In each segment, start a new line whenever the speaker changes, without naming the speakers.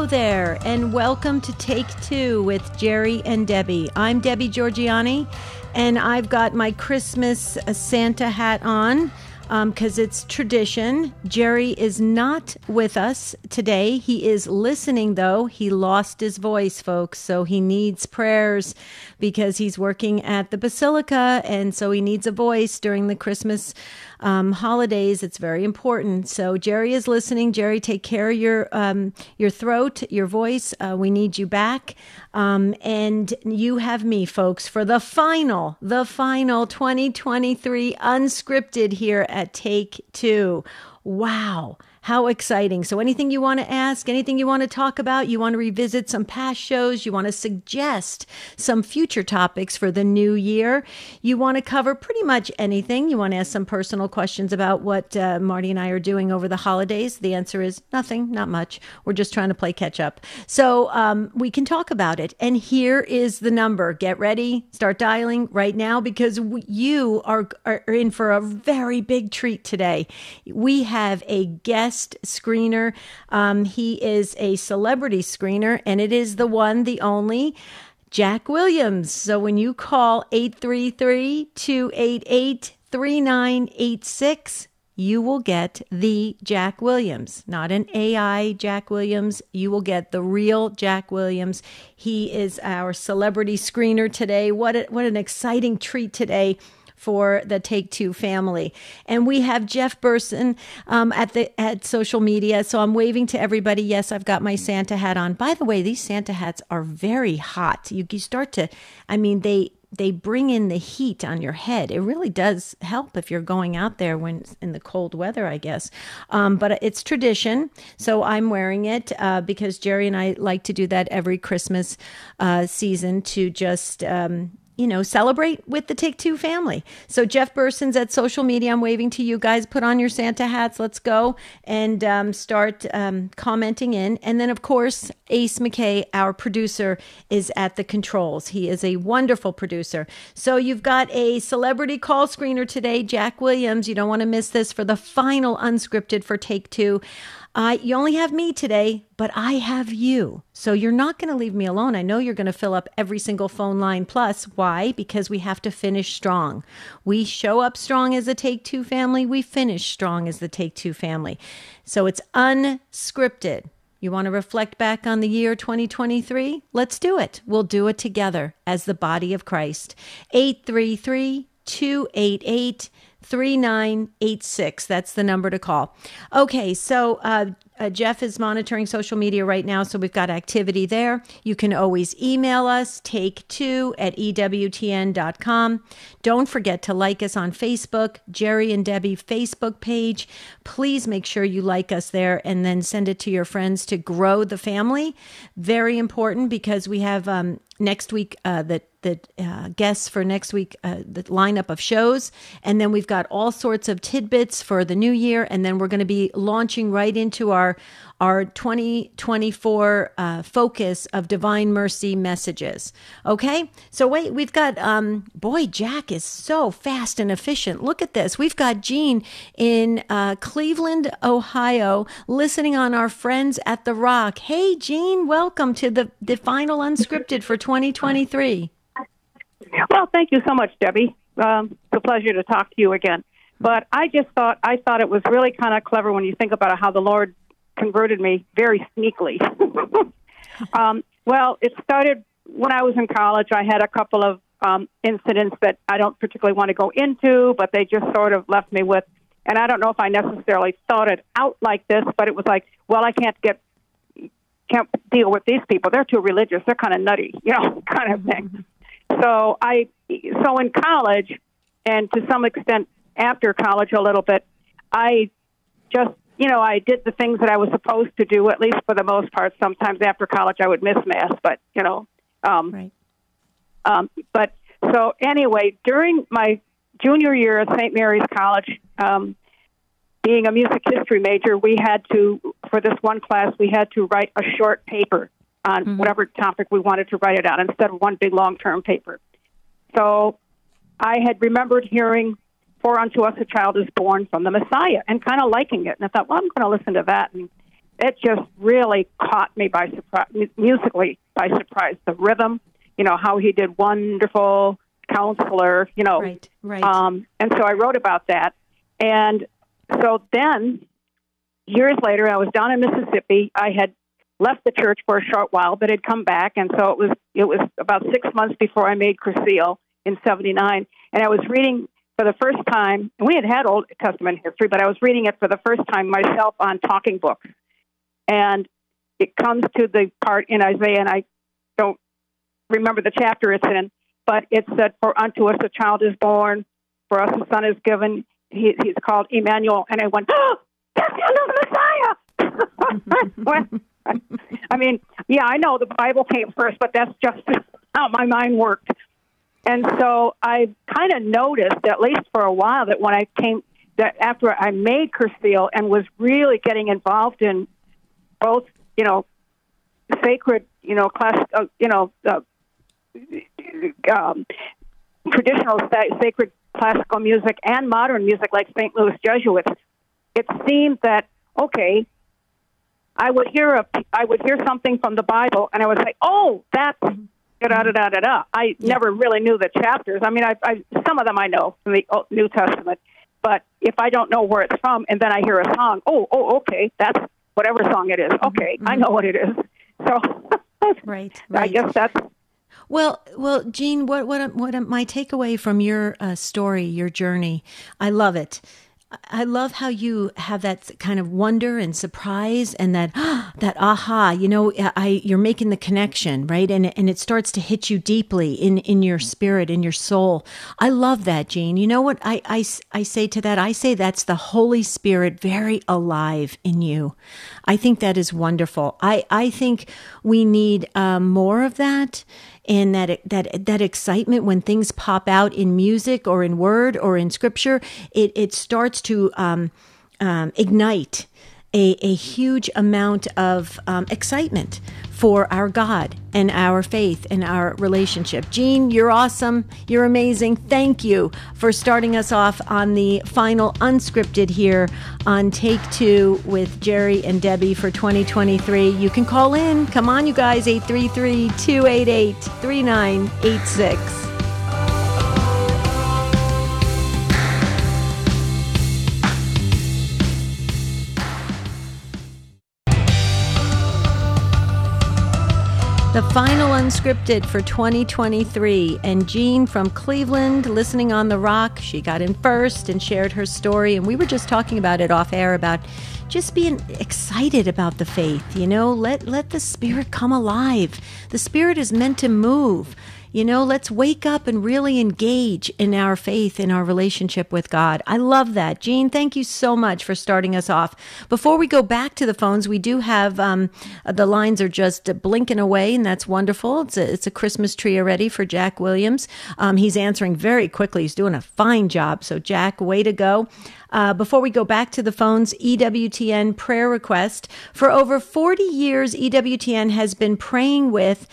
Hello there, and welcome to Take Two with Jerry and Debbie. I'm Debbie Georgianni, and I've got my Christmas uh, Santa hat on because um, it's tradition. Jerry is not with us today. He is listening, though. He lost his voice, folks, so he needs prayers because he's working at the Basilica, and so he needs a voice during the Christmas um, holidays. It's very important. So Jerry is listening. Jerry, take care of your um, your throat, your voice. Uh, we need you back. Um, and you have me, folks, for the final, the final 2023 unscripted here at Take Two. Wow. How exciting. So, anything you want to ask, anything you want to talk about, you want to revisit some past shows, you want to suggest some future topics for the new year, you want to cover pretty much anything, you want to ask some personal questions about what uh, Marty and I are doing over the holidays, the answer is nothing, not much. We're just trying to play catch up. So, um, we can talk about it. And here is the number. Get ready, start dialing right now because you are, are in for a very big treat today. We have a guest guest screener. Um, he is a celebrity screener, and it is the one, the only. Jack Williams. So when you call 833 288 3986, you will get the Jack Williams, not an AI Jack Williams. You will get the real Jack Williams. He is our celebrity screener today. What, a, what an exciting treat today for the Take Two family. And we have Jeff Burson um, at the at social media. So I'm waving to everybody. Yes, I've got my Santa hat on. By the way, these Santa hats are very hot. You, you start to, I mean, they they bring in the heat on your head. It really does help if you're going out there when in the cold weather, I guess. Um, but it's tradition, so I'm wearing it uh, because Jerry and I like to do that every Christmas uh, season to just um, you know, celebrate with the Take Two family. So Jeff Burson's at social media. I'm waving to you guys. Put on your Santa hats. Let's go and um, start um, commenting in. And then, of course, Ace McKay, our producer, is at the controls. He is a wonderful producer. So you've got a celebrity call screener today, Jack Williams. You don't want to miss this for the final unscripted for Take Two. Uh, you only have me today, but I have you. So you're not going to leave me alone. I know you're going to fill up every single phone line plus. Why? Because we have to finish strong. We show up strong as a Take Two family, we finish strong as the Take Two family. So it's unscripted. You want to reflect back on the year 2023? Let's do it. We'll do it together as the body of Christ. 833 288 3986. That's the number to call. Okay, so uh, uh, Jeff is monitoring social media right now, so we've got activity there. You can always email us, take two at EWTN.com. Don't forget to like us on Facebook, Jerry and Debbie Facebook page. Please make sure you like us there and then send it to your friends to grow the family. Very important because we have um, next week uh, the the uh, guests for next week, uh, the lineup of shows, and then we've got all sorts of tidbits for the new year, and then we're going to be launching right into our our 2024 uh, focus of divine mercy messages. Okay, so wait, we've got um, boy, Jack is so fast and efficient. Look at this. We've got Jean in uh, Cleveland, Ohio, listening on our friends at the Rock. Hey, Jean, welcome to the the final unscripted for 2023.
Well, thank you so much, Debbie. Um, it's a pleasure to talk to you again. But I just thought I thought it was really kind of clever when you think about how the Lord converted me very sneakily. um, well, it started when I was in college. I had a couple of um, incidents that I don't particularly want to go into, but they just sort of left me with. And I don't know if I necessarily thought it out like this, but it was like, well, I can't get can't deal with these people. They're too religious. They're kind of nutty, you know, kind of thing. So I, so in college, and to some extent after college a little bit, I just you know, I did the things that I was supposed to do, at least for the most part. Sometimes after college, I would miss mass, but you know, um, right. Um, but so anyway, during my junior year at St. Mary's College, um, being a music history major, we had to for this one class we had to write a short paper on mm-hmm. whatever topic we wanted to write it on instead of one big long term paper. So I had remembered hearing for unto us a child is born from the Messiah, and kind of liking it. And I thought, well, I'm going to listen to that. And it just really caught me by surprise, musically by surprise. The rhythm, you know, how he did wonderful counselor, you know.
Right, right.
Um, and so I wrote about that. And so then, years later, I was down in Mississippi. I had left the church for a short while, but had come back, and so it was it was about six months before I made Cursillo in '79, and I was reading for the first time. We had had Old Testament history, but I was reading it for the first time myself on talking books, and it comes to the part in Isaiah, and I don't remember the chapter it's in, but it said, "For unto us a child is born, for us a son is given. He, he's called Emmanuel." And I went, "Oh, that's the Messiah." I mean, yeah, I know the Bible came first, but that's just how my mind worked. And so I kind of noticed, at least for a while, that when I came, that after I made Cursillo and was really getting involved in both, you know, sacred, you know, class, uh, you know, uh, um, traditional sacred classical music and modern music like St. Louis Jesuits, it seemed that okay, I would hear a I would hear something from the Bible, and I would say, "Oh, that's da da da da da da." I yeah. never really knew the chapters. I mean, I, I some of them I know from the New Testament, but if I don't know where it's from, and then I hear a song, oh, oh, okay, that's whatever song it is. Okay, mm-hmm. I know what it is. So,
right,
right. I guess that's
well, well, Jean, what what what my takeaway from your uh, story, your journey, I love it. I love how you have that kind of wonder and surprise and that that aha, you know, I you're making the connection, right? And and it starts to hit you deeply in in your spirit, in your soul. I love that, Jean. You know what I I I say to that? I say that's the Holy Spirit very alive in you. I think that is wonderful. I I think we need um, more of that and that that that excitement when things pop out in music or in word or in scripture, it it starts to um, um, ignite a, a huge amount of um, excitement for our God and our faith and our relationship. Jean, you're awesome. You're amazing. Thank you for starting us off on the final unscripted here on Take Two with Jerry and Debbie for 2023. You can call in. Come on, you guys, 833 288 3986. The final unscripted for 2023. And Jean from Cleveland, listening on the rock, she got in first and shared her story. And we were just talking about it off air about just being excited about the faith. You know, let let the spirit come alive. The spirit is meant to move. You know, let's wake up and really engage in our faith, in our relationship with God. I love that. Jean, thank you so much for starting us off. Before we go back to the phones, we do have um, the lines are just blinking away, and that's wonderful. It's a, it's a Christmas tree already for Jack Williams. Um, he's answering very quickly. He's doing a fine job. So, Jack, way to go. Uh, before we go back to the phones, EWTN prayer request. For over 40 years, EWTN has been praying with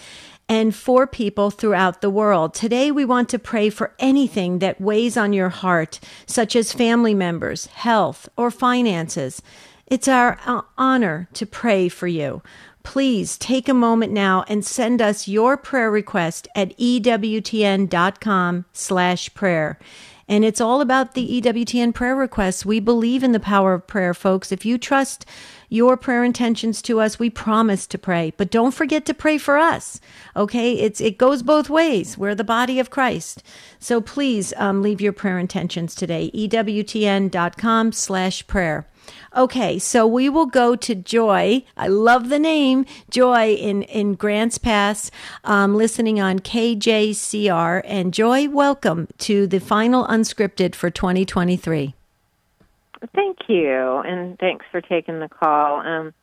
and for people throughout the world. Today, we want to pray for anything that weighs on your heart, such as family members, health, or finances. It's our uh, honor to pray for you. Please take a moment now and send us your prayer request at ewtn.com slash prayer. And it's all about the EWTN prayer requests. We believe in the power of prayer, folks. If you trust your prayer intentions to us. We promise to pray, but don't forget to pray for us. Okay. It's, it goes both ways. We're the body of Christ. So please, um, leave your prayer intentions today. EWTN.com slash prayer. Okay, so we will go to Joy. I love the name Joy in in Grants Pass, um, listening on KJCR. And Joy, welcome to the final unscripted for 2023.
Thank you, and thanks for taking the call. Um,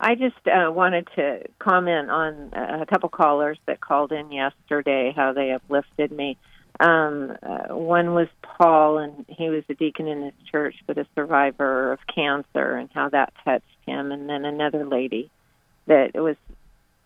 I just uh, wanted to comment on a couple callers that called in yesterday, how they uplifted me. Um, uh, one was Paul, and he was a deacon in his church, but a survivor of cancer, and how that touched him. And then another lady that was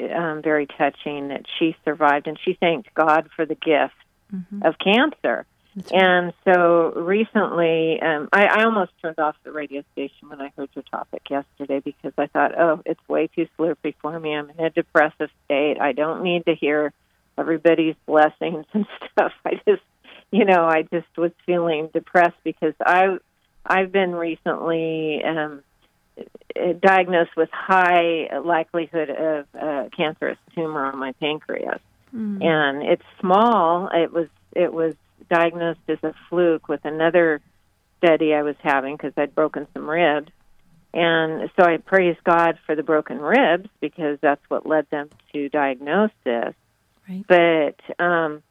um, very touching that she survived, and she thanked God for the gift mm-hmm. of cancer And so recently, um, I, I almost turned off the radio station when I heard your topic yesterday because I thought, oh, it's way too slurpy for me. I'm in a depressive state. I don't need to hear everybody's blessings and stuff. I just, you know, I just was feeling depressed because I, I've been recently um, diagnosed with high likelihood of uh, cancerous tumor on my pancreas, mm. and it's small. It was it was diagnosed as a fluke with another study I was having because I'd broken some ribs. And so I praise God for the broken ribs because that's what led them to diagnose this. Right. But um,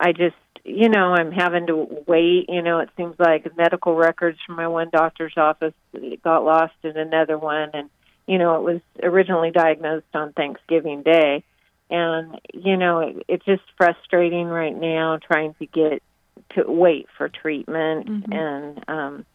I just, you know, I'm having to wait. You know, it seems like medical records from my one doctor's office got lost in another one. And, you know, it was originally diagnosed on Thanksgiving Day. And, you know, it, it's just frustrating right now trying to get to wait for treatment mm-hmm. and um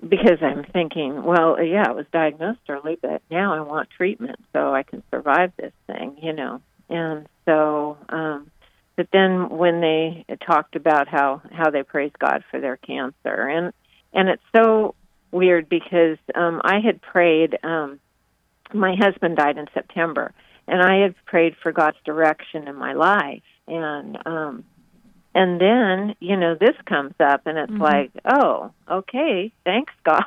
because I'm thinking, well, yeah, it was diagnosed early, but now I want treatment so I can survive this thing, you know. And so um but then when they talked about how how they praise God for their cancer and and it's so weird because um I had prayed um my husband died in September and I had prayed for God's direction in my life and um and then you know this comes up and it's mm-hmm. like oh okay thanks god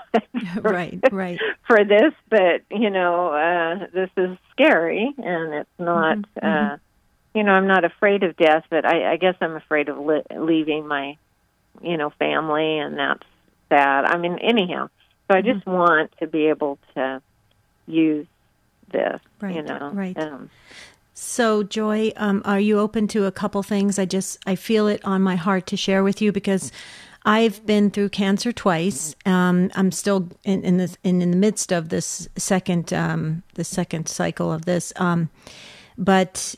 for, right right
for this but you know uh this is scary and it's not mm-hmm. uh mm-hmm. you know i'm not afraid of death but i i guess i'm afraid of li- leaving my you know family and that's sad i mean anyhow so i just mm-hmm. want to be able to use this
right,
you know
right um, so, Joy, um, are you open to a couple things? I just I feel it on my heart to share with you because I've been through cancer twice. Um, I'm still in, in the in, in, the midst of this second um, the second cycle of this, um, but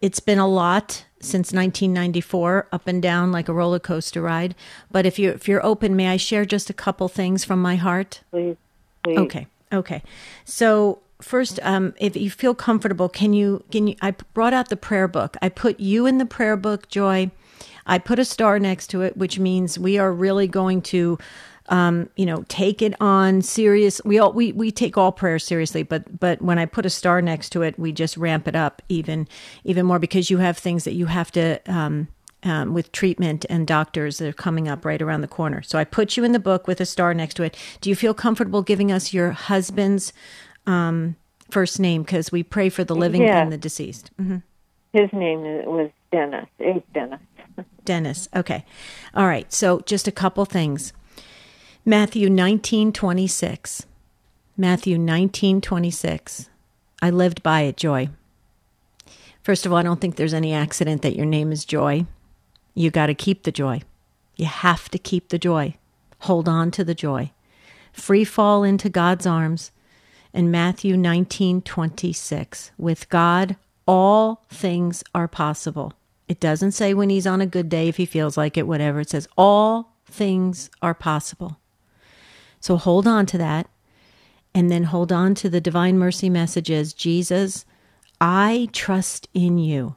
it's been a lot since 1994, up and down like a roller coaster ride. But if you if you're open, may I share just a couple things from my heart?
Please. please.
Okay. Okay. So first, um, if you feel comfortable, can you can you? I brought out the prayer book. I put you in the prayer book, Joy. I put a star next to it, which means we are really going to, um, you know, take it on serious. We all we we take all prayer seriously, but but when I put a star next to it, we just ramp it up even even more because you have things that you have to. Um, um, with treatment and doctors that are coming up right around the corner. So I put you in the book with a star next to it. Do you feel comfortable giving us your husband's um, first name because we pray for the living yeah. and the deceased. Mm-hmm.
His name was Dennis. Is Dennis.
Dennis. Okay. All right. So just a couple things. Matthew nineteen twenty six. Matthew nineteen twenty six. I lived by it, Joy. First of all, I don't think there's any accident that your name is Joy. You got to keep the joy. You have to keep the joy. Hold on to the joy. Free fall into God's arms in Matthew 19:26. With God, all things are possible. It doesn't say when he's on a good day if he feels like it whatever. It says all things are possible. So hold on to that and then hold on to the divine mercy messages. Jesus, I trust in you.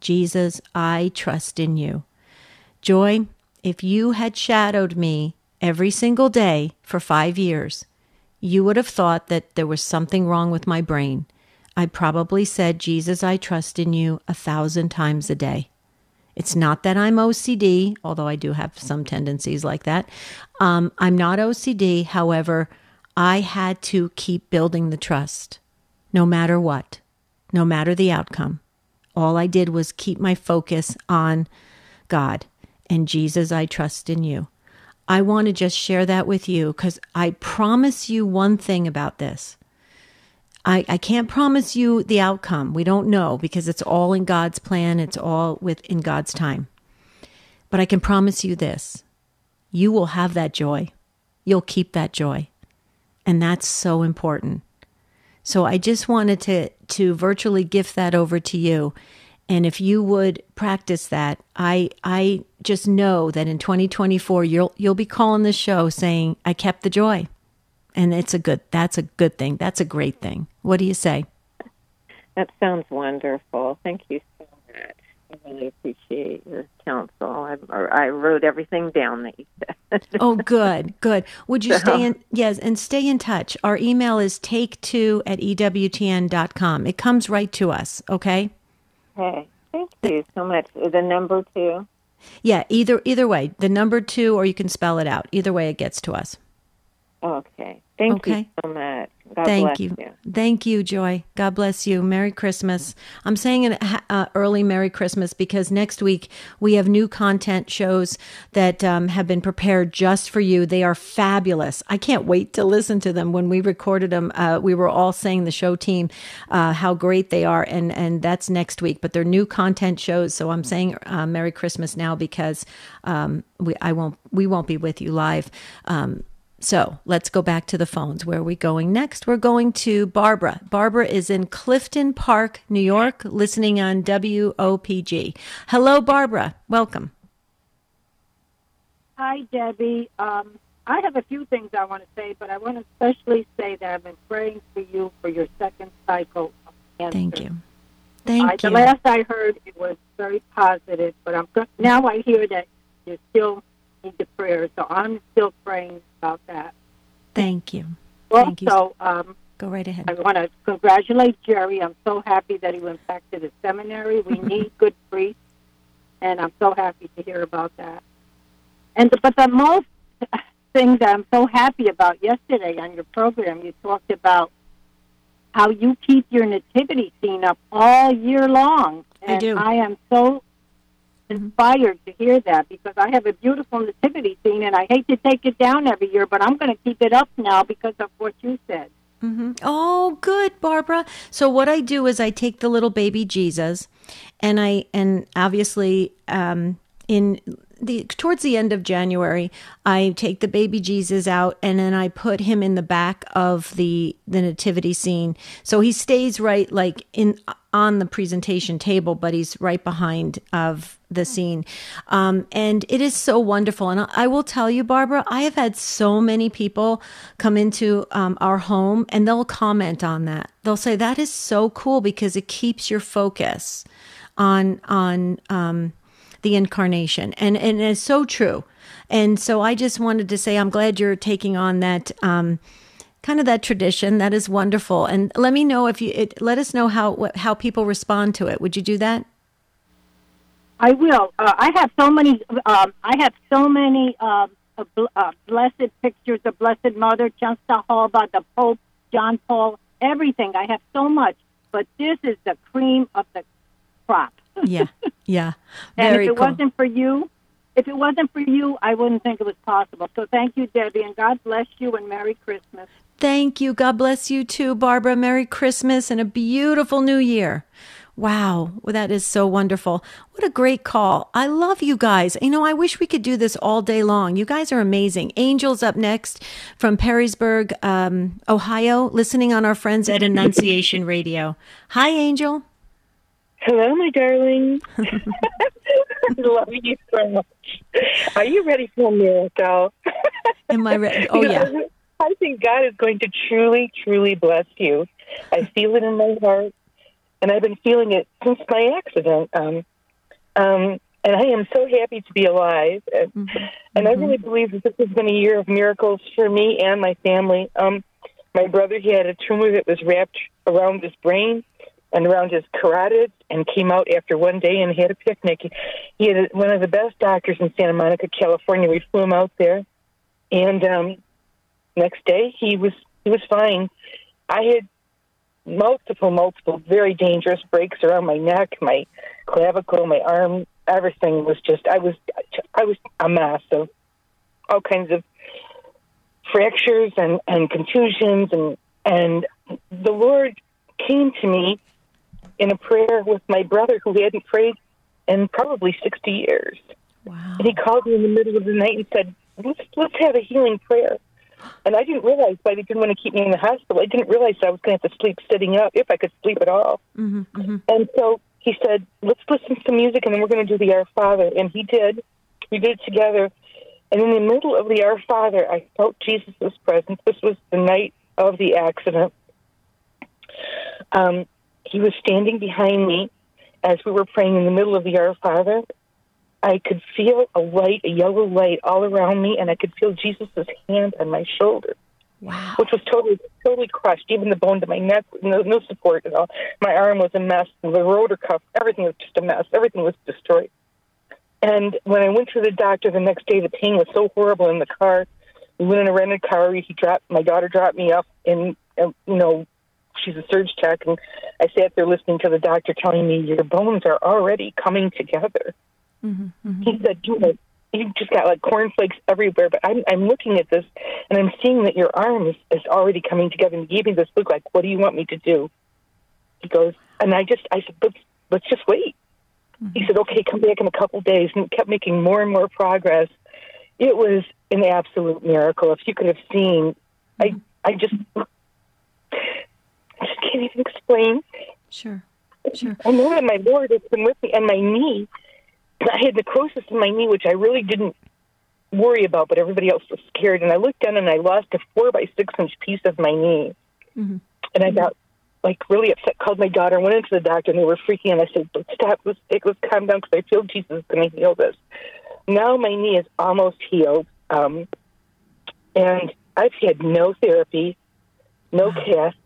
Jesus, I trust in you. Joy, if you had shadowed me every single day for 5 years, you would have thought that there was something wrong with my brain. I probably said, Jesus, I trust in you a thousand times a day. It's not that I'm OCD, although I do have some tendencies like that. Um, I'm not OCD. However, I had to keep building the trust no matter what, no matter the outcome. All I did was keep my focus on God and Jesus, I trust in you. I want to just share that with you because I promise you one thing about this. I, I can't promise you the outcome. We don't know because it's all in God's plan, it's all within God's time. But I can promise you this you will have that joy. You'll keep that joy. And that's so important. So I just wanted to, to virtually gift that over to you and if you would practice that, I I just know that in 2024 you'll you'll be calling the show saying I kept the joy. And it's a good that's a good thing. That's a great thing. What do you say?
That sounds wonderful. Thank you so much. I really appreciate your counsel. I, I wrote everything down that you said.
oh, good, good. Would you stay in? Yes, and stay in touch. Our email is take two at ewtn.com. It comes right to us, okay?
Hey, thank you so much. The number two?
Yeah, either either way, the number two, or you can spell it out. Either way, it gets to us.
Okay. Thank okay. you so much. God
Thank you.
you.
Thank you, Joy. God bless you. Merry Christmas. I'm saying an uh, early Merry Christmas because next week we have new content shows that um, have been prepared just for you. They are fabulous. I can't wait to listen to them. When we recorded them, uh, we were all saying the show team uh, how great they are, and and that's next week. But they're new content shows, so I'm saying uh, Merry Christmas now because um, we I won't we won't be with you live. Um, so let's go back to the phones. Where are we going next? We're going to Barbara. Barbara is in Clifton Park, New York, listening on WOPG. Hello, Barbara. Welcome.
Hi, Debbie. Um, I have a few things I want to say, but I want to especially say that I've been praying for you for your second cycle of cancer.
Thank you. Thank
I,
you.
The last I heard, it was very positive, but I'm now I hear that you're still need the prayer, so I'm still praying about that.
Thank you.
Also,
Thank you. Um, go right ahead.
I want to congratulate Jerry. I'm so happy that he went back to the seminary. We need good priests, and I'm so happy to hear about that. And but the most thing that I'm so happy about yesterday on your program, you talked about how you keep your nativity scene up all year long. And
I do.
I am so inspired to hear that because I have a beautiful nativity scene and I hate to take it down every year, but I'm going to keep it up now because of what you said.
Mm-hmm. Oh, good, Barbara. So what I do is I take the little baby Jesus, and I and obviously um, in the towards the end of January, I take the baby Jesus out and then I put him in the back of the the nativity scene. So he stays right like in on the presentation table, but he's right behind of the scene. Um, and it is so wonderful. And I will tell you, Barbara, I have had so many people come into um, our home and they'll comment on that. They'll say that is so cool because it keeps your focus on on um, the incarnation, and and it's so true. And so I just wanted to say I'm glad you're taking on that um, kind of that tradition. That is wonderful. And let me know if you it, let us know how how people respond to it. Would you do that?
I will. Uh, I have so many. Um, I have so many uh, uh, blessed pictures of Blessed Mother, Częstochowa, the Pope, John Paul, everything. I have so much, but this is the cream of the crop.
yeah, yeah.
and
Very
if it
cool.
wasn't for you, if it wasn't for you, I wouldn't think it was possible. So thank you, Debbie, and God bless you and Merry Christmas.
Thank you. God bless you too, Barbara. Merry Christmas and a beautiful New Year. Wow, well, that is so wonderful. What a great call. I love you guys. You know, I wish we could do this all day long. You guys are amazing. Angel's up next from Perrysburg, um, Ohio, listening on our friends at Annunciation Radio. Hi, Angel.
Hello, my darling. I love you so much. Are you ready for a miracle?
Am I ready? Oh, yeah.
I think God is going to truly, truly bless you. I feel it in my heart, and I've been feeling it since my accident. Um, um, and I am so happy to be alive. And, mm-hmm. and I really believe that this has been a year of miracles for me and my family. Um, my brother, he had a tumor that was wrapped around his brain and around his carotid and came out after one day and had a picnic. He had one of the best doctors in Santa Monica, California. We flew him out there, and um, next day he was he was fine. I had multiple, multiple very dangerous breaks around my neck, my clavicle, my arm. Everything was just I was I was a mess of all kinds of fractures and and contusions and and the Lord came to me in a prayer with my brother who hadn't prayed in probably 60 years.
Wow.
And he called me in the middle of the night and said, let's, let's have a healing prayer. And I didn't realize why they didn't want to keep me in the hospital. I didn't realize I was going to have to sleep sitting up if I could sleep at all.
Mm-hmm, mm-hmm.
And so he said, let's listen to music and then we're going to do the Our Father. And he did. We did it together. And in the middle of the Our Father, I felt Jesus' presence. This was the night of the accident. Um, he was standing behind me, as we were praying in the middle of the Our Father, I could feel a light, a yellow light all around me, and I could feel Jesus' hand on my shoulder,
Wow.
which was totally, totally crushed. Even the bone to my neck, no, no support at all. My arm was a mess. The rotor cuff, everything was just a mess. Everything was destroyed. And when I went to the doctor the next day, the pain was so horrible in the car. We went in a rented car. He dropped my daughter dropped me off, and uh, you know, she's a surge tech, and I sat there listening to the doctor telling me your bones are already coming together. He said, "You know, you just got like cornflakes everywhere." But I'm I'm looking at this, and I'm seeing that your arm is, is already coming together. And he gave me this look like, "What do you want me to do?" He goes, and I just I said, "Let's let's just wait." He mm-hmm. said, "Okay, come back in a couple days," and kept making more and more progress. It was an absolute miracle. If you could have seen, I mm-hmm. I just I just can't even explain.
Sure. Sure.
I know that my Lord has been with me, and my knee. I had necrosis in my knee, which I really didn't worry about, but everybody else was scared. And I looked down and I lost a four by six inch piece of my knee,
Mhm.
and I got like really upset. Called my daughter, went into the doctor, and they were freaking. And I said, "Let's stop. Let's take. Let's calm down because I feel Jesus is going to heal this." Now my knee is almost healed, um, and I've had no therapy, no cast,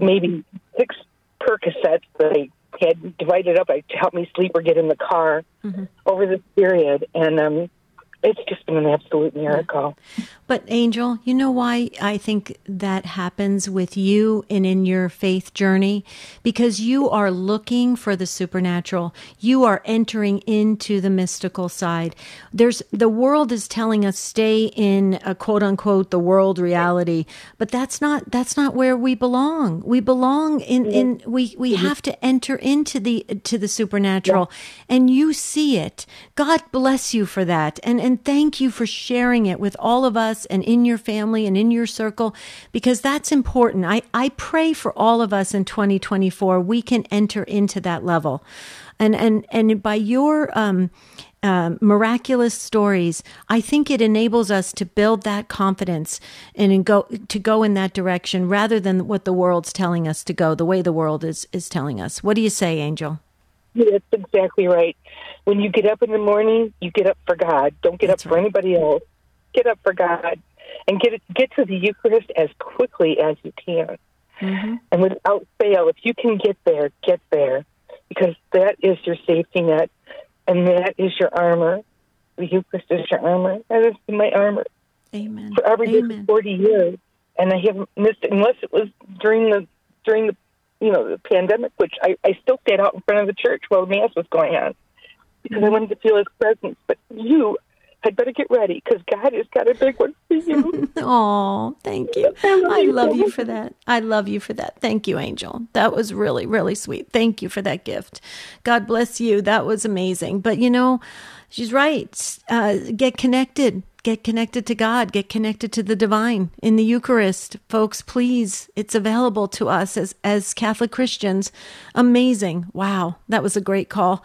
maybe six Percocets that I had divided up to help me sleep or get in the car over this period, and um, it's just been an absolute miracle.
But Angel, you know why I think that happens with you and in your faith journey? Because you are looking for the supernatural. You are entering into the mystical side. There's the world is telling us stay in a quote unquote the world reality, but that's not that's not where we belong. We belong in in we we mm-hmm. have to enter into the to the supernatural and you see it. God bless you for that. And and thank you for sharing it with all of us and in your family and in your circle because that's important. I, I pray for all of us in 2024 we can enter into that level. And and and by your um um, miraculous stories, I think it enables us to build that confidence and in go to go in that direction rather than what the world's telling us to go, the way the world is is telling us. What do you say, Angel?
That's exactly right. When you get up in the morning, you get up for God. Don't get
That's
up for
right.
anybody else. Get up for God, and get it, get to the Eucharist as quickly as you can. Mm-hmm. And without fail, if you can get there, get there, because that is your safety net, and that is your armor. The Eucharist is your armor. That has been my armor
Amen.
for every
Amen.
40 years, and I haven't missed it unless it was during the during the you know the pandemic, which I, I still stayed out in front of the church while mass was going on because I wanted to feel His presence. But you had better get ready because God has got a big one for you.
Oh, thank you. I love you for that. I love you for that. Thank you, Angel. That was really, really sweet. Thank you for that gift. God bless you. That was amazing. But you know, she's right. Uh, get connected. Get connected to God. Get connected to the divine in the Eucharist, folks. Please, it's available to us as as Catholic Christians. Amazing. Wow, that was a great call.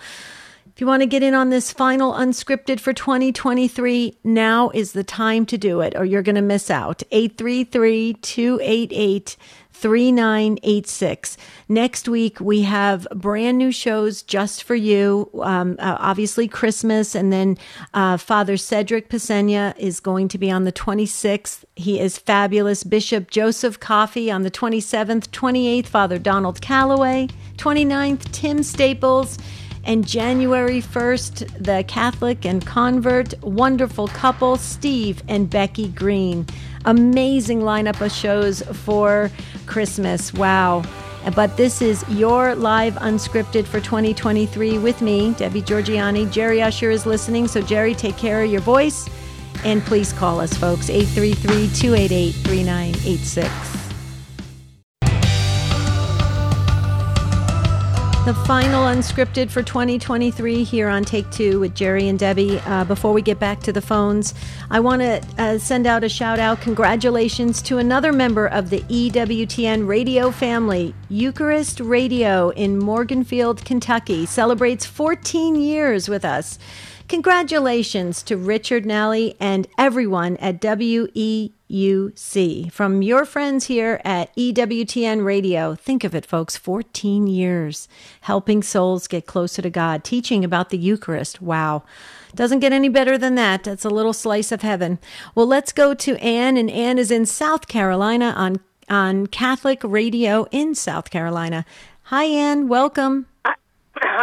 If you want to get in on this final unscripted for 2023, now is the time to do it or you're going to miss out. 833 288 3986. Next week, we have brand new shows just for you. Um, uh, obviously, Christmas, and then uh, Father Cedric Pisegna is going to be on the 26th. He is fabulous. Bishop Joseph Coffey on the 27th, 28th, Father Donald Calloway, 29th, Tim Staples. And January 1st, the Catholic and convert wonderful couple, Steve and Becky Green. Amazing lineup of shows for Christmas. Wow. But this is your live unscripted for 2023 with me, Debbie Georgianni. Jerry Usher is listening, so Jerry, take care of your voice. And please call us, folks, 833 288 3986. The final unscripted for 2023 here on Take Two with Jerry and Debbie. Uh, before we get back to the phones, I want to uh, send out a shout out. Congratulations to another member of the EWTN radio family. Eucharist Radio in Morganfield, Kentucky celebrates 14 years with us. Congratulations to Richard Nally and everyone at WEUC. From your friends here at EWTN Radio, think of it, folks 14 years helping souls get closer to God, teaching about the Eucharist. Wow. Doesn't get any better than that. That's a little slice of heaven. Well, let's go to Anne, and Anne is in South Carolina on, on Catholic Radio in South Carolina. Hi, Anne. Welcome.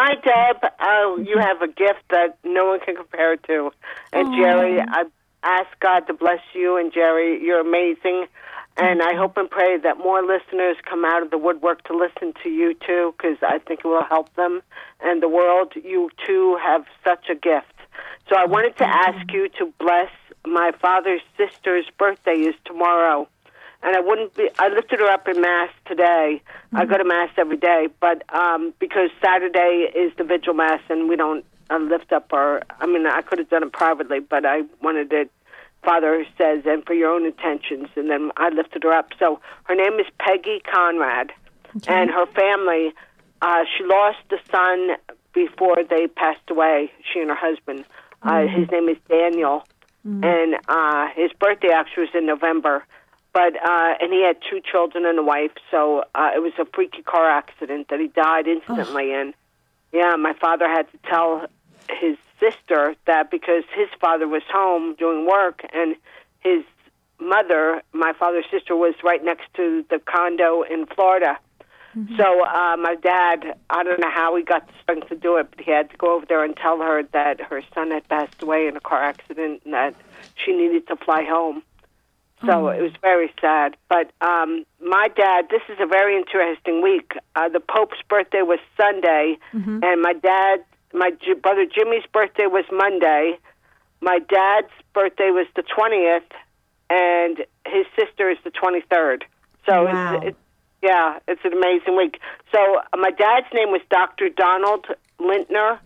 Hi, Deb. Oh, you have a gift that no one can compare to. And Jerry, I ask God to bless you. And Jerry, you're amazing. And I hope and pray that more listeners come out of the woodwork to listen to you too, because I think it will help them and the world. You too have such a gift. So I wanted to ask you to bless my father's sister's birthday is tomorrow and I wouldn't be. I lifted her up in mass today. I go to mass every day, but um, because Saturday is the vigil mass, and we don't uh, lift up our. I mean, I could have done it privately, but I wanted it. Father says, and for your own intentions, and then I lifted her up. So her name is Peggy Conrad, and her family. Uh, she lost a son before they passed away. She and her husband. Uh, his name is Daniel, and uh, his birthday actually was in November but uh and he had two children and a wife so uh it was a freaky car accident that he died instantly and yeah my father had to tell his sister that because his father was home doing work and his mother my father's sister was right next to the condo in Florida. So uh my dad I don't know how he got the strength to do it but he had to go over there and tell her that her son had passed away in a car accident and that she needed to fly home so it was very sad. But um, my dad, this is a very interesting week. Uh, the Pope's birthday was Sunday, and my dad, my J- brother Jimmy's birthday was Monday. My dad's birthday was the 20th, and his sister is the 23rd. So
Wow.
it's, it's, yeah, it's an amazing week. So uh, my dad's name was Dr. Donald Lintner,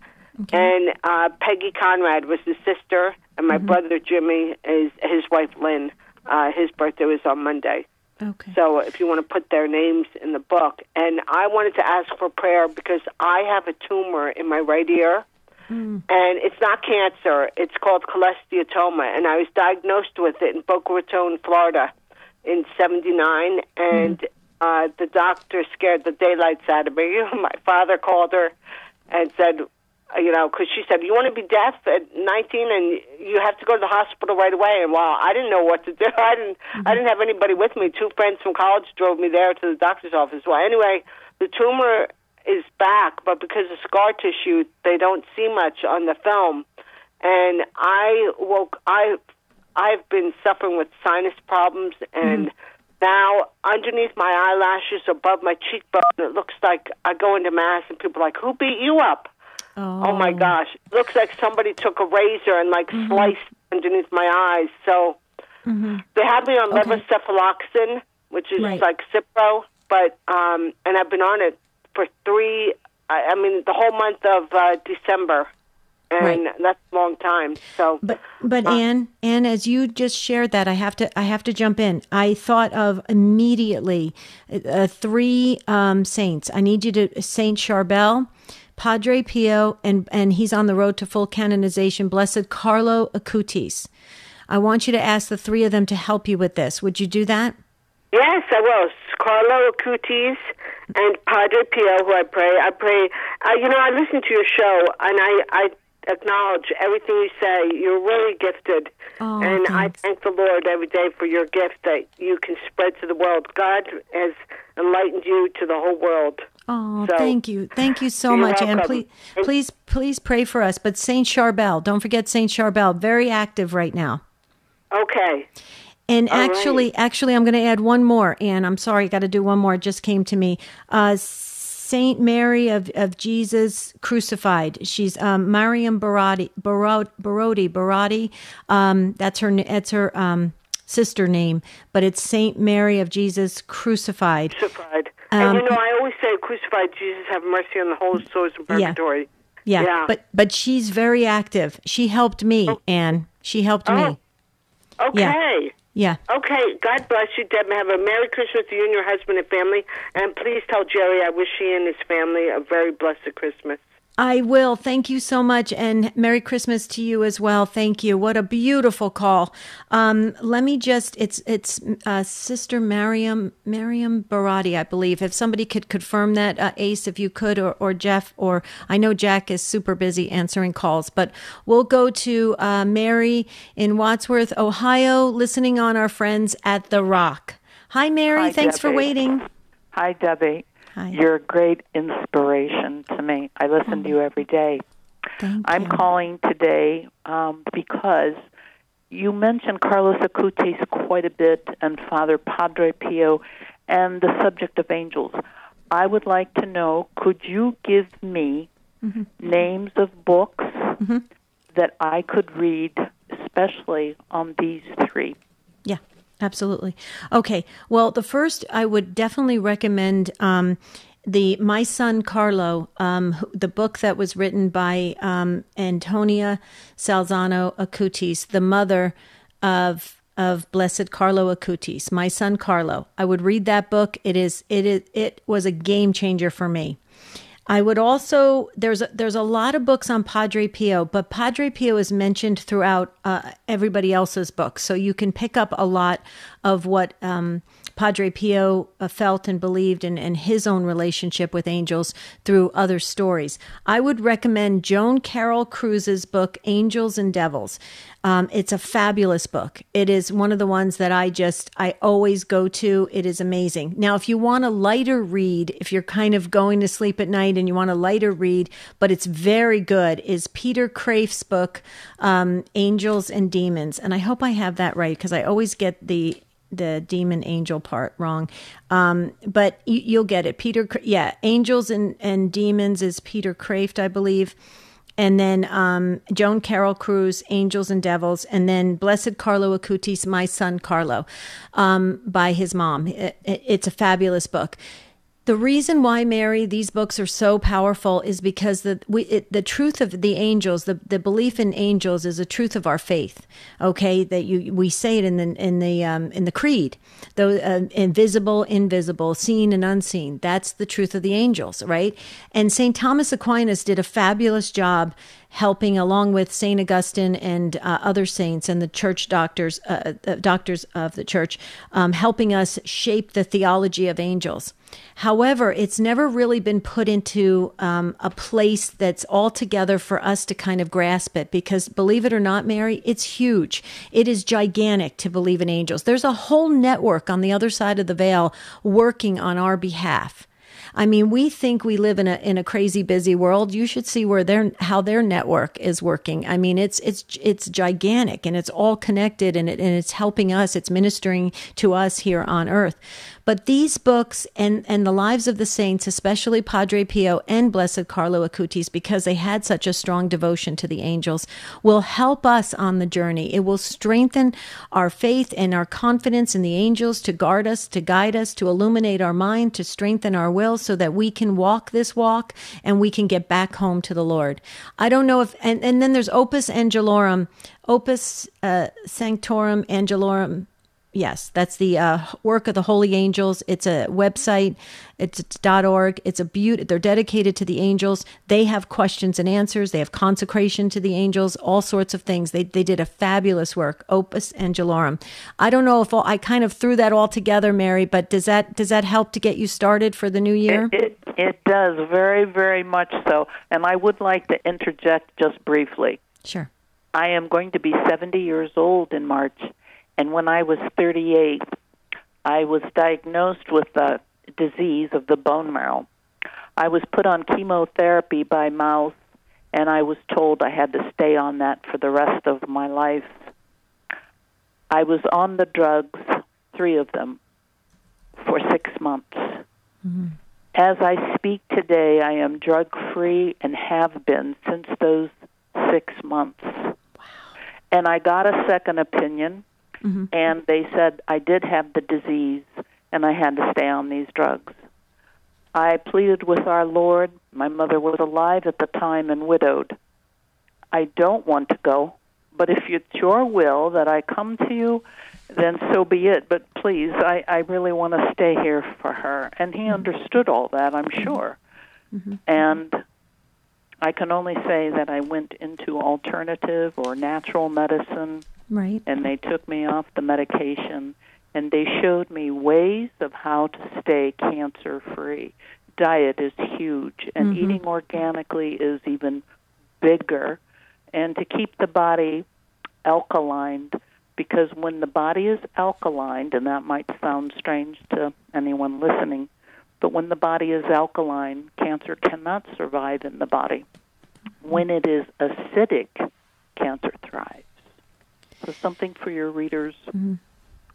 and uh, Peggy Conrad was his sister, and my brother Jimmy is his wife Lynn. Uh, his birthday was on Monday.
Okay.
So if you want to put their names in the book. And I wanted to ask for prayer because I have a tumor in my right ear. And it's not cancer. It's called cholesteatoma. And I was diagnosed with it in Boca Raton, Florida in 79. And uh, the doctor scared the daylights out of me. my father called her and said, uh, Uh, you know, because she said, you want to be deaf at 19 and you have to go to the hospital right away. And well, I didn't know what to do. I didn't, I mm-hmm. didn't have anybody with me. Two friends from college drove me there to the doctor's office. Well, anyway, the tumor is back, but because of scar tissue, they don't see much on the film. And I woke, I, I've been suffering with sinus problems and mm-hmm. now underneath my eyelashes above my cheekbone, it looks like I go into mass and people are like, who beat you up? Oh, my gosh. Looks like somebody took a razor and like sliced underneath my eyes. So they have me on levocefaloxin, which is
Right.
like Cipro, but um and I've been on it for 3 I, I mean the whole month of uh December. And
Right.
that's a long time. So
But but Anne, Anne, as you just shared that, I have to I have to jump in. I thought of immediately uh, three um, saints. I need you to Saint Charbel, Padre Pio, and and he's on the road to full canonization. Blessed Carlo Acutis. I want you to ask the three of them to help you with this. Would you do that?
Yes, I will. Carlo Acutis and Padre Pio, who I pray. I pray. Uh, you know, I listen to your show, and I, I acknowledge everything you say. You're really gifted,
Oh,
and I thank the Lord every day for your gift that you can spread to the world. God has enlightened you to the whole world.
Oh,
So-
thank you, thank you so much, Anne.
welcome.
Please,
And-
please, please pray for us. But Saint Charbel, don't forget Saint Charbel, very active right now.
Okay.
And
All
actually, actually, I'm going to add one more. And I'm sorry, got to do one more. It just came to me. Uh, Saint Mary of, of Jesus crucified. She's um, Mariam Barati, Barodi, Barodi, Barati. Um, that's her. That's her um, sister name, but it's Saint Mary of Jesus crucified.
Crucified.
Um,
and you know, I always say, crucified Jesus, have mercy on the whole souls in
Yeah.
purgatory.
Yeah,
Yeah.
but but she's very active. She helped me, Anne. She helped me.
Oh. Okay.
Yeah.
Okay, God bless you, Deb. Have a Merry Christmas to you and your husband and family. And please tell Jerry I wish he and his family a very blessed Christmas.
I will. Thank you so much. And Merry Christmas to you as well. Thank you. What a beautiful call. Um, let me just, it's, it's, uh, Sister Mariam, Mariam Barati, I believe. If somebody could confirm that, uh, Ace, if you could, or, or Jeff, or I know Jack is super busy answering calls, but we'll go to, uh, Mary in Wadsworth, Ohio, listening on our friends at The Rock. Hi, Mary.
Hi,
Thanks for
Debbie.
waiting.
Hi, Debbie.
Hi.
You're a great inspiration to me. I listen to you every day.
Thank
I'm
you.
calling today um, because you mentioned Carlos Acutis quite a bit and Father Padre Pio and the subject of angels. I would like to know could you give me
Mm-hmm.
names of books that I could read, especially on these three?
Absolutely. Okay. Well, the first I would definitely recommend um, the My Son Carlo, um, the book that was written by um, Antonia Salzano Acutis, the mother of of Blessed Carlo Acutis, My Son Carlo. I would read that book. It is it is it was a game changer for me. I would also there's a, there's a lot of books on Padre Pio, but Padre Pio is mentioned throughout uh, everybody else's books, so you can pick up a lot of what um, Padre Pio uh, felt and believed, in, and his own relationship with angels through other stories. I would recommend Joan Carroll Cruz's book Angels and Devils. Um, it's a fabulous book. It is one of the ones that I just I always go to. It is amazing. Now, if you want a lighter read, if you're kind of going to sleep at night and you want a lighter read, but it's very good, is Peter Kreeft's book um, Angels and Demons, and I hope I have that right because I always get the the demon angel part wrong. Um, but you, you'll get it. Peter, yeah, angels and, and demons is Peter Kreeft, I believe. And then um, Joan Carroll Cruz, Angels and Devils, and then Blessed Carlo Acutis, My Son Carlo, um, by his mom. It, it- it's a fabulous book. The reason why Mary these books are so powerful is because the we it, the truth of the angels, the, the belief in angels, is a truth of our faith. Okay, that you we say it in the in the um, in the creed, though uh, invisible, invisible, seen and unseen. That's the truth of the angels, right? And Saint Thomas Aquinas did a fabulous job helping along with Saint Augustine and uh, other saints and the church doctors, uh, uh, doctors of the church, um, helping us shape the theology of angels. However, it's never really been put into um, a place that's all together for us to kind of grasp it because, believe it or not, Mary, it's huge. It is gigantic to believe in angels. There's a whole network on the other side of the veil working on our behalf. I mean, we think we live in a in a crazy busy world. You should see where their how their network is working. I mean, it's it's it's gigantic and it's all connected and it, and it's helping us. It's ministering to us here on earth. But these books and and the lives of the saints, especially Padre Pio and Blessed Carlo Acutis, because they had such a strong devotion to the angels, will help us on the journey. It will strengthen our faith and our confidence in the angels to guard us, to guide us, to illuminate our mind, to strengthen our will so that we can walk this walk and we can get back home to the Lord. I don't know if, and, and then there's Opus Angelorum, Opus uh, Sanctorum Angelorum. Yes, that's the uh, work of the holy angels. It's a website. It's, it's .org. It's a beauty. They're dedicated to the angels. They have questions and answers. They have consecration to the angels. All sorts of things. They they did a fabulous work. Opus Angelorum. I don't know if all, I kind of threw that all together, Mary. But does that does that help to get you started for the new year?
It, it it does very very much so, and I would like to interject just briefly.
Sure.
I am going to be 70 years old in March, and when I was 38, I was diagnosed with the disease of the bone marrow. I was put on chemotherapy by mouth, and I was told I had to stay on that for the rest of my life. I was on the drugs, three of them, for six months. Mm-hmm. As I speak today, I am drug free and have been since those six months. And I got a second opinion, Mm-hmm. and they said I did have the disease and I had to stay on these drugs. I pleaded with our Lord. My mother was alive at the time and widowed. I don't want to go, but if it's your will that I come to you, then so be it. But please, I, I really want to stay here for her. And he mm-hmm. understood all that, I'm mm-hmm. sure. And I can only say that I went into alternative or natural medicine,
Right.
and they took me off the medication, and they showed me ways of how to stay cancer free. Diet is huge, and
Mhm.
eating organically is even bigger, and to keep the body alkaline, because when the body is alkaline, and that might sound strange to anyone listening, but when the body is alkaline, cancer cannot survive in the body. When it is acidic, cancer thrives. So, something for your readers, mm-hmm.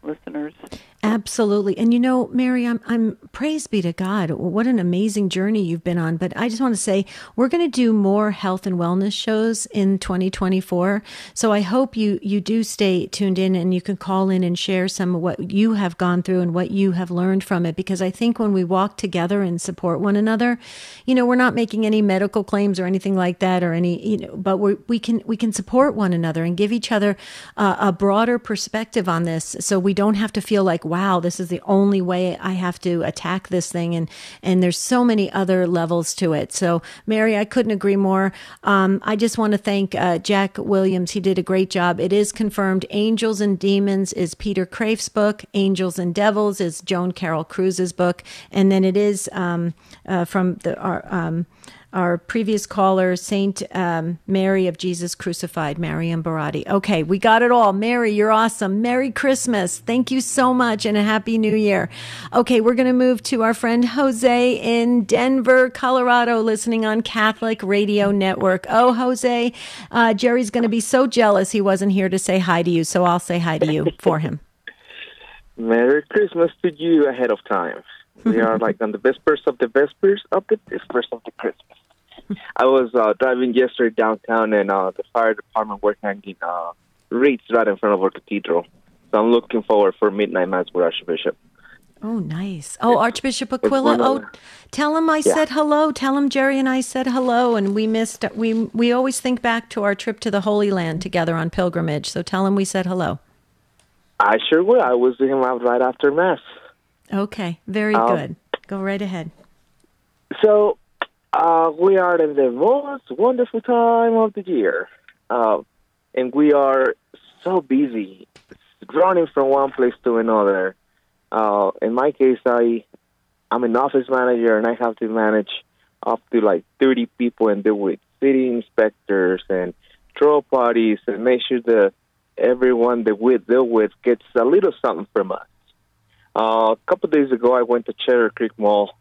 Listeners.
Absolutely. And you know, Mary, I'm, I'm praise be to God. What an amazing journey you've been on. But I just want to say we're going to do more health and wellness shows in 2024. So I hope you, you do stay tuned in and you can call in and share some of what you have gone through and what you have learned from it. Because I think when we walk together and support one another, you know, we're not making any medical claims or anything like that or any, you know, but we we can, we can support one another and give each other uh, a broader perspective on this. So we don't have to feel like, wow, this is the only way I have to attack this thing. And, and there's so many other levels to it. So Mary, I couldn't agree more. Um, I just want to thank uh, Jack Williams. He did a great job. It is confirmed. Angels and Demons is Peter Kreeft's book. Angels and Devils is Joan Carroll Cruz's book. And then it is um, uh, from the, our, um, our previous caller, Saint um, Mary of Jesus Crucified, Mariam Baouardy. Okay, we got it all. Mary, you're awesome. Merry Christmas. Thank you so much and a Happy New Year. Okay, we're going to move to our friend Jose in Denver, Colorado, listening on Catholic Radio Network. Oh, Jose, uh, Jerry's going to be so jealous he wasn't here to say hi to you, so I'll say hi to you for him.
Merry Christmas to you ahead of time. We are like on the Vespers of the Vespers of the Vespers of the Christmas. I was uh, driving yesterday downtown, and uh, the fire department were hanging uh, wreaths right in front of our cathedral. So I'm looking forward for midnight mass with Archbishop.
Oh, nice. Oh, Archbishop Aquila. Oh, tell him I
Yeah.
said hello. Tell him Jerry and I said hello, and we missed. We we always think back to our trip to the Holy Land together on pilgrimage. So tell him we said hello.
I sure will. I will see him out right after mass.
Okay, very
Um,
good. Go right ahead.
So uh, we are in the most wonderful time of the year, uh, and we are so busy running from one place to another. Uh, in my case, I I'm an office manager, and I have to manage up to like 30 people and deal with city inspectors and throw parties and make sure that everyone that we deal with gets a little something from us. Uh, a couple of days ago, I went to Cherry Creek Mall.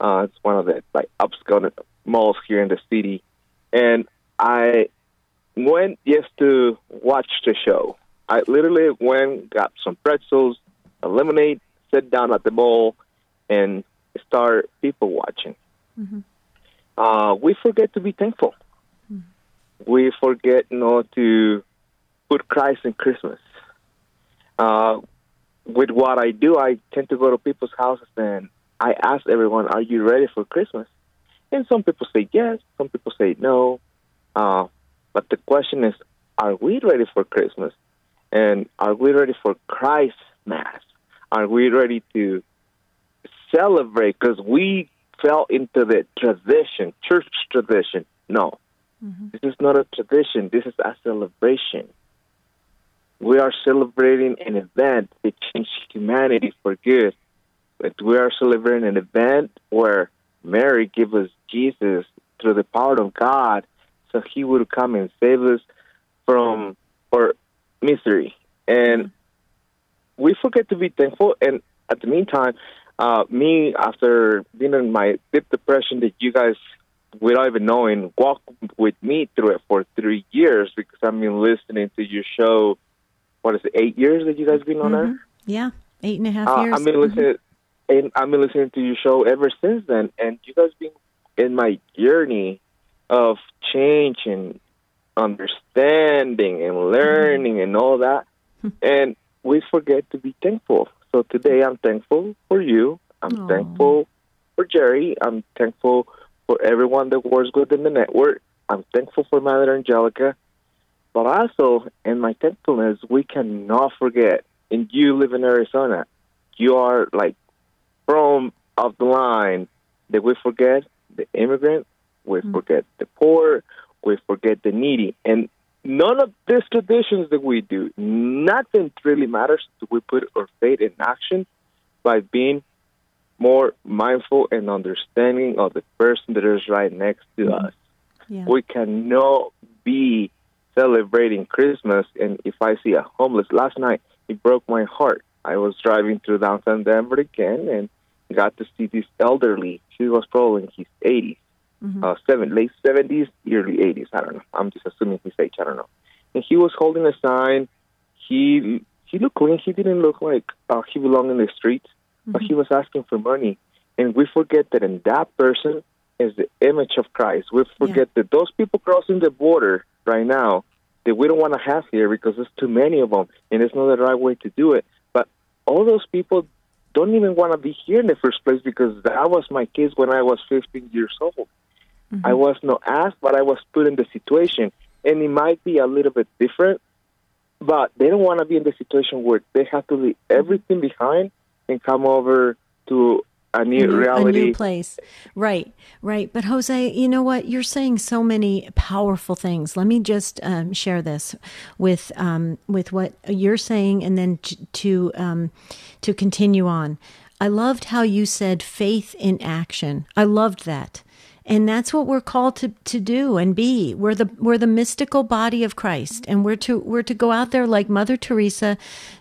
Uh, it's one of the like upscale malls here in the city, and I went just to watch the show. I literally went, got some pretzels, a lemonade, sat down at the mall, and start people watching. Uh, we forget to be thankful. We forget not to put Christ in Christmas. Uh, with what I do, I tend to go to people's houses and I ask everyone, "Are you ready for Christmas?" And some people say yes, some people say no. Uh, but the question is, are we ready for Christmas? And are we ready for Christ's Mass? Are we ready to celebrate? Because we fell into the tradition, church tradition. No, this is not a tradition. This is a celebration. We are celebrating an event that changed humanity for good. But we are celebrating an event where Mary gave us Jesus through the power of God so he would come and save us from our misery. And we forget to be thankful. And at the meantime, uh, me, after being in my deep depression that you guys, without even knowing, walked with me through it for three years because I've been listening to your show. What is it, eight years that you guys been on there?
Yeah, eight and a half
Uh,
years.
I've been listening, and I've been listening to your show ever since then. And you guys been in my journey of change and understanding and learning and all that. Hmm. and we forget to be thankful. So today, I'm thankful for you. I'm
Aw.
thankful for Jerry. I'm thankful for everyone that works within the network. I'm thankful for Mother Angelica. But also, in my thankfulness, we cannot forget, and you live in Arizona, you are like from of the line that we forget the immigrant We mm-hmm. forget the poor. We forget the needy. And none of these traditions that we do, nothing really matters if we put our faith in action by being more mindful and understanding of the person that is right next to mm-hmm. us.
Yeah.
We cannot be celebrating Christmas and if I see a homeless last night it broke my heart. I was driving through downtown Denver again and got to see this elderly. He was probably in his 80s,
Mhm.
uh, seven, late 70s, early 80s. I don't know. I'm just assuming his age. I don't know. And he was holding a sign. He he looked clean. He didn't look like uh, he belonged in the streets, but he was asking for money. And we forget that in that person is the image of Christ. We forget that those people crossing the border right now that we don't want to have here because there's too many of them, and it's not the right way to do it. But all those people don't even want to be here in the first place because that was my case when I was 15 years old. Mm-hmm. I was not asked, but I was put in the situation, and it might be a little bit different. But they don't want to be in the situation where they have to leave everything behind and come over to a new,
a new,
reality.
a new place. Right, right. But Jose, you know what? You're saying so many powerful things. Let me just um, share this with um, with what you're saying, and then t- to um, to continue on. I loved how you said faith in action. I loved that. And that's what we're called to, to do and be. We're the we're the mystical body of Christ, and we're to we're to go out there like Mother Teresa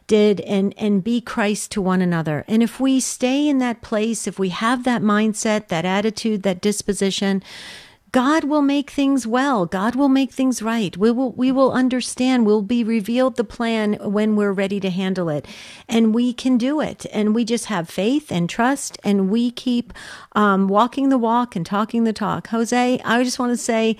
did and and be Christ to one another. And if we stay in that place, if we have that mindset, that attitude, that disposition, God will make things well. God will make things right. We will we will understand. We'll be revealed the plan when we're ready to handle it, and we can do it. And we just have faith and trust, and we keep um, walking the walk and talking the talk. Jose, I just want to say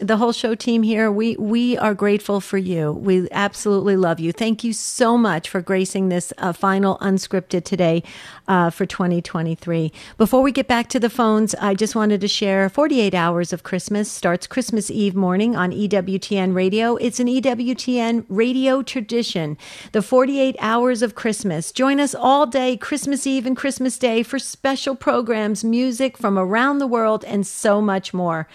the whole show team here, we we are grateful for you. We absolutely love you. Thank you so much for gracing this uh, final unscripted today uh, for 2023. Before we get back to the phones, I just wanted to share 48 Hours of Christmas starts Christmas Eve morning on EWTN Radio. It's an EWTN radio tradition. The 48 Hours of Christmas. Join us all day, Christmas Eve and Christmas Day, for special programs, music from around the world, and so much more.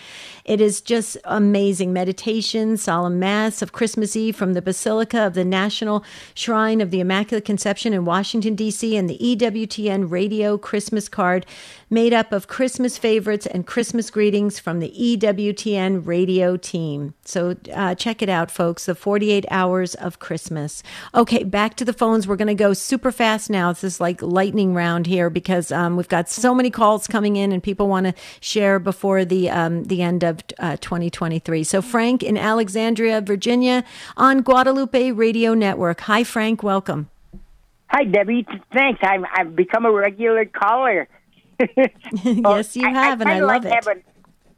It is just amazing. Meditation, solemn mass of Christmas Eve from the Basilica of the National Shrine of the Immaculate Conception in Washington, D.C., and the E EWTN radio Christmas card made up of Christmas favorites and Christmas greetings from the EWTN radio team. So uh, check it out, folks. The 48 hours of Christmas. Okay, back to the phones. We're going to go super fast now. This is like lightning round here because um, we've got so many calls coming in and people want to share before the um, the end of uh, 2023. So Frank in Alexandria, Virginia, on Guadalupe Radio Network. Hi, Frank. Welcome.
Hi, Debbie. Thanks. I've, I've become a regular caller.
yes, you have, and I
kinda
love
like
it.
having-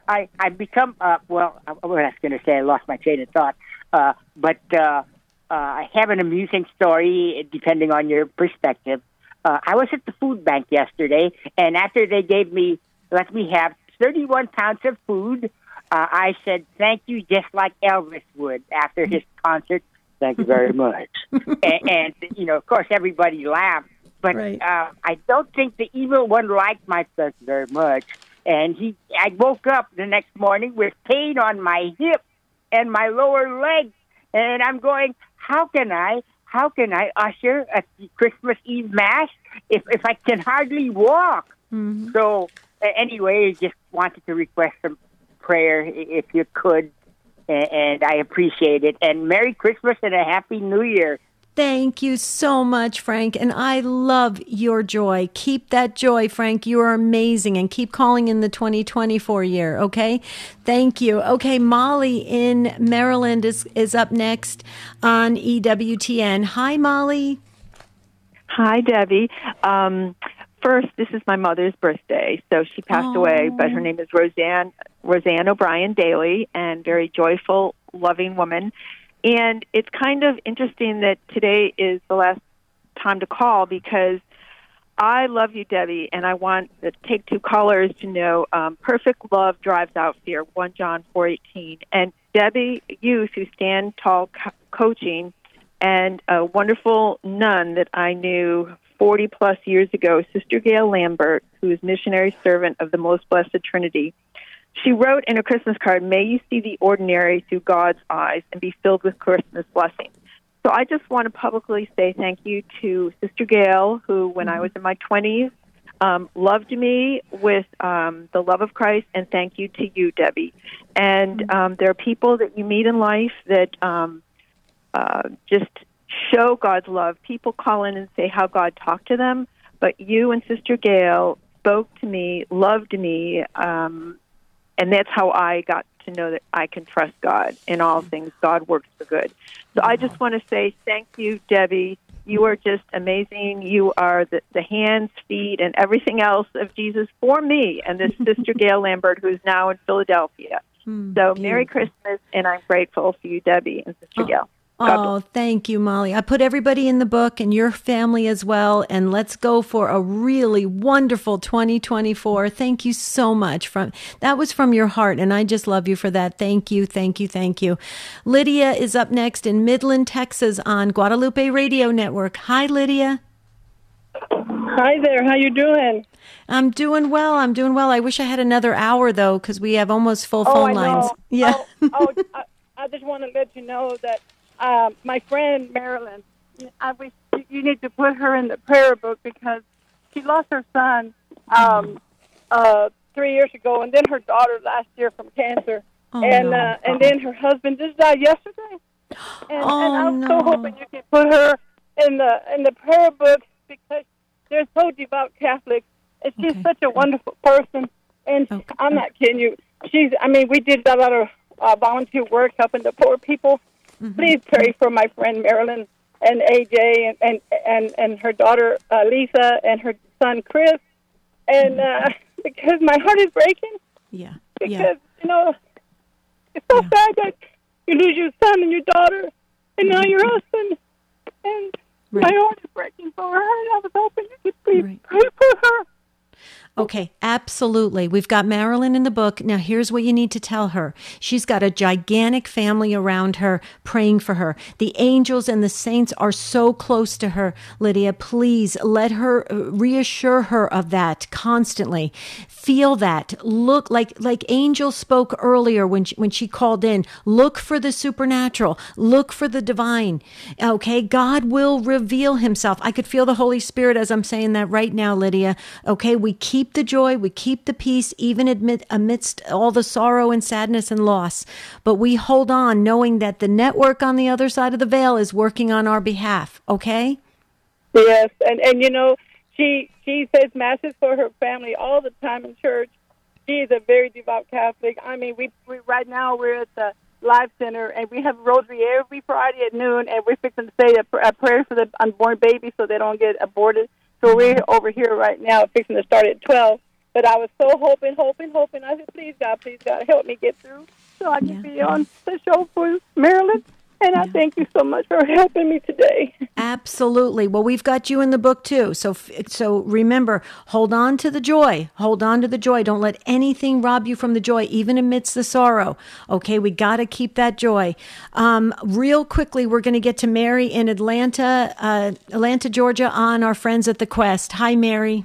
I, I've become, uh, well, I, I was going to say, I lost my train of thought. Uh, but uh, uh, I have an amusing story, depending on your perspective. Uh, I was at the food bank yesterday, and after they gave me, let me have 31 pounds of food, uh, I said, thank you, just like Elvis would after his concert. Thank you very much. and, and, you know, of course, everybody laughed. But
Right.
uh, I don't think the evil one liked my thank very much. And he, I woke up the next morning with pain on my hip and my lower leg, and I'm going, how can I, how can I usher a Christmas Eve mass if if I can hardly walk?
Mhm.
So uh, anyway, just wanted to request some prayer if you could, a- and I appreciate it. And Merry Christmas and a Happy New Year.
Thank you so much, Frank. And I love your joy. Keep that joy, Frank. You are amazing. And keep calling in the 2024 year, okay? Thank you. Okay, Molly in Maryland is, is up next on EWTN. Hi, Molly.
Hi, Debbie. Um, first, this is my mother's birthday, so she passed away. But her name is Roseanne Roseanne O'Brien Daly, and very joyful, loving woman. And it's kind of interesting that today is the last time to call because I love you, Debbie, and I want the Take Two callers to know um, perfect love drives out fear. One John four eighteen, and Debbie, you through Stand Tall Co- Coaching, and a wonderful nun that I knew 40 plus years ago, Sister Gail Lambert, who is missionary servant of the Most Blessed Trinity. she wrote in a Christmas card, May you see the ordinary through God's eyes and be filled with Christmas blessings. So I just want to publicly say thank you to Sister Gail, who, when I was in my 20s, um, loved me with um, the love of Christ, and thank you to you, Debbie. And um, there are people that you meet in life that um, uh, just show God's love. People call in and say how God talked to them, but you and Sister Gail spoke to me, loved me, um, and that's how I got to know that I can trust God in all things. God works for good. So I just want to say thank you, Debbie. You are just amazing. You are the, the hands, feet, and everything else of Jesus for me and this Sister Gail Lambert, who's now in Philadelphia.
Hmm,
So Merry Christmas, and I'm grateful for you, Debbie, and Sister Gail. God
Oh, thank you, Molly. I put everybody in the book and your family as well. And let's go for a really wonderful 2024. Thank you so much. From that was from your heart, and I just love you for that. Thank you, thank you, thank you. Lydia is up next in Midland, Texas, on Guadalupe Radio Network. Hi, Lydia.
Hi there. How you doing?
I'm doing well. I'm doing well. I wish I had another hour though, because we have almost full
oh,
phone
I
lines. Yeah.
Oh, oh I, I just want to let you know that um, my friend Marilyn, I wish you- need to put her in the prayer book because she lost her son um, uh, three years ago, and then her daughter last year from cancer,
Oh,
and
no.
uh, and then her husband just died yesterday. And,
Oh,
and I'm
no.
so hoping you can put her in the in the prayer book because they're so devout Catholics, and she's such a wonderful person. And I'm not kidding you. She's. I mean, we did a lot of uh, volunteer work helping the poor people. Please pray for my friend Marilyn and AJ and and and, and her daughter uh, Lisa and her son Chris. And uh, because my heart is breaking.
Yeah.
because you know it's so sad that you lose your son and your daughter and now your husband. And my heart is breaking for her. And I was hoping you could please pray for her.
Okay, absolutely. We've got Marilyn in the book. Now, here's what you need to tell her. She's got a gigantic family around her praying for her. The angels and the saints are so close to her, Lydia. Please let her uh, reassure her of that constantly. Feel that. Look like like Angel spoke earlier when she, when she called in. Look for the supernatural. Look for the divine. Okay, God will reveal himself. I could feel the Holy Spirit as I'm saying that right now, Lydia. Okay, we keep the joy, we keep the peace, even admit, amidst all the sorrow and sadness and loss. But we hold on knowing that the network on the other side of the veil is working on our behalf. Okay?
Yes, and and you know she she says masses for her family all the time in church. She is a very devout Catholic. I mean, we, we right now we're at the Life Center and we have rosary every Friday at noon, and we're fixing to say a, a prayer for the unborn babies so they don't get aborted. So we're over here right now fixing to start at twelve. But I was so hoping, hoping, hoping. I said, please God, please God, help me get through so I can be on the show for Marilyn. And I thank you so much for helping me today.
Absolutely. Well, we've got you in the book too. So so remember, hold on to the joy. Hold on to the joy. Don't let anything rob you from the joy even amidst the sorrow. Okay, we got to keep that joy. Um, real quickly, we're going to get to Mary in Atlanta, uh, Atlanta, Georgia on our friends at the Quest. Hi Mary.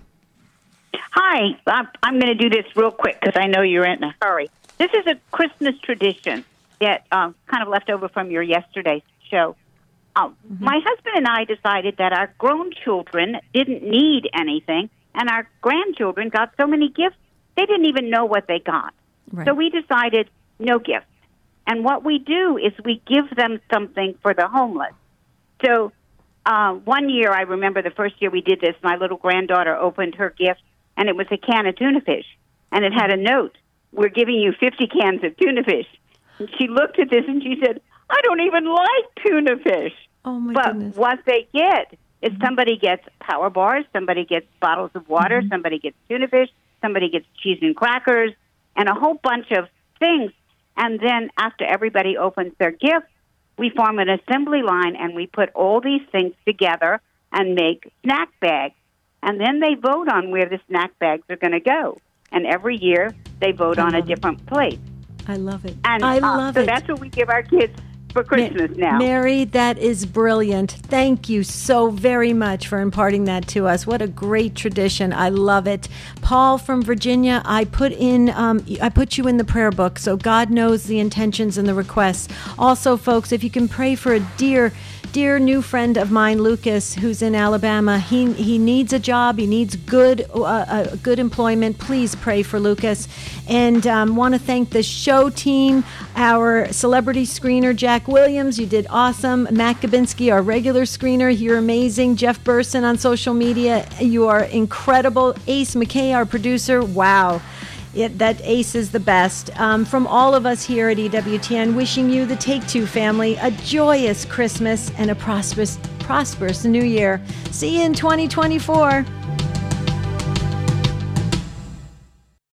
Hi, I'm, I'm going to do this real quick because I know you're in a hurry. This is a Christmas tradition that um, kind of left over from your yesterday's show. Um, My husband and I decided that our grown children didn't need anything, and our grandchildren got so many gifts they didn't even know what they got.
Right.
So we decided no gifts. And what we do is we give them something for the homeless. So uh, one year, I remember the first year we did this, my little granddaughter opened her gift, and it was a can of tuna fish. And it had a note We're giving you 50 cans of tuna fish. And she looked at this and she said, I don't even like tuna fish.
Oh, my
but
goodness.
what they get is mm-hmm. somebody gets power bars, somebody gets bottles of water, mm-hmm. somebody gets tuna fish, somebody gets cheese and crackers, and a whole bunch of things. And then after everybody opens their gift, we form an assembly line and we put all these things together and make snack bags. And then they vote on where the snack bags are going to go. And every year they vote on a
uh-huh.
different place.
I love it.
And
I
uh,
love
so
it.
So that's what we give our kids for Christmas now.
Mary, that is brilliant. Thank you so very much for imparting that to us. What a great tradition. I love it. Paul from Virginia, I put in um, I put you in the prayer book, so God knows the intentions and the requests. Also, folks, if you can pray for a dear dear new friend of mine, Lucas, who's in Alabama. He he needs a job. He needs good uh, uh, good employment. Please pray for Lucas. And um, want to thank the show team, our celebrity screener Jack Williams. You did awesome. Matt Gabinski, our regular screener. You're amazing. Jeff Burson on social media. You are incredible. Ace McKay, our producer. Wow. It, that ace is the best. Um, from all of us here at EWTN, wishing you, the Take Two family, a joyous Christmas and a prosperous, prosperous New Year. See you in 2024.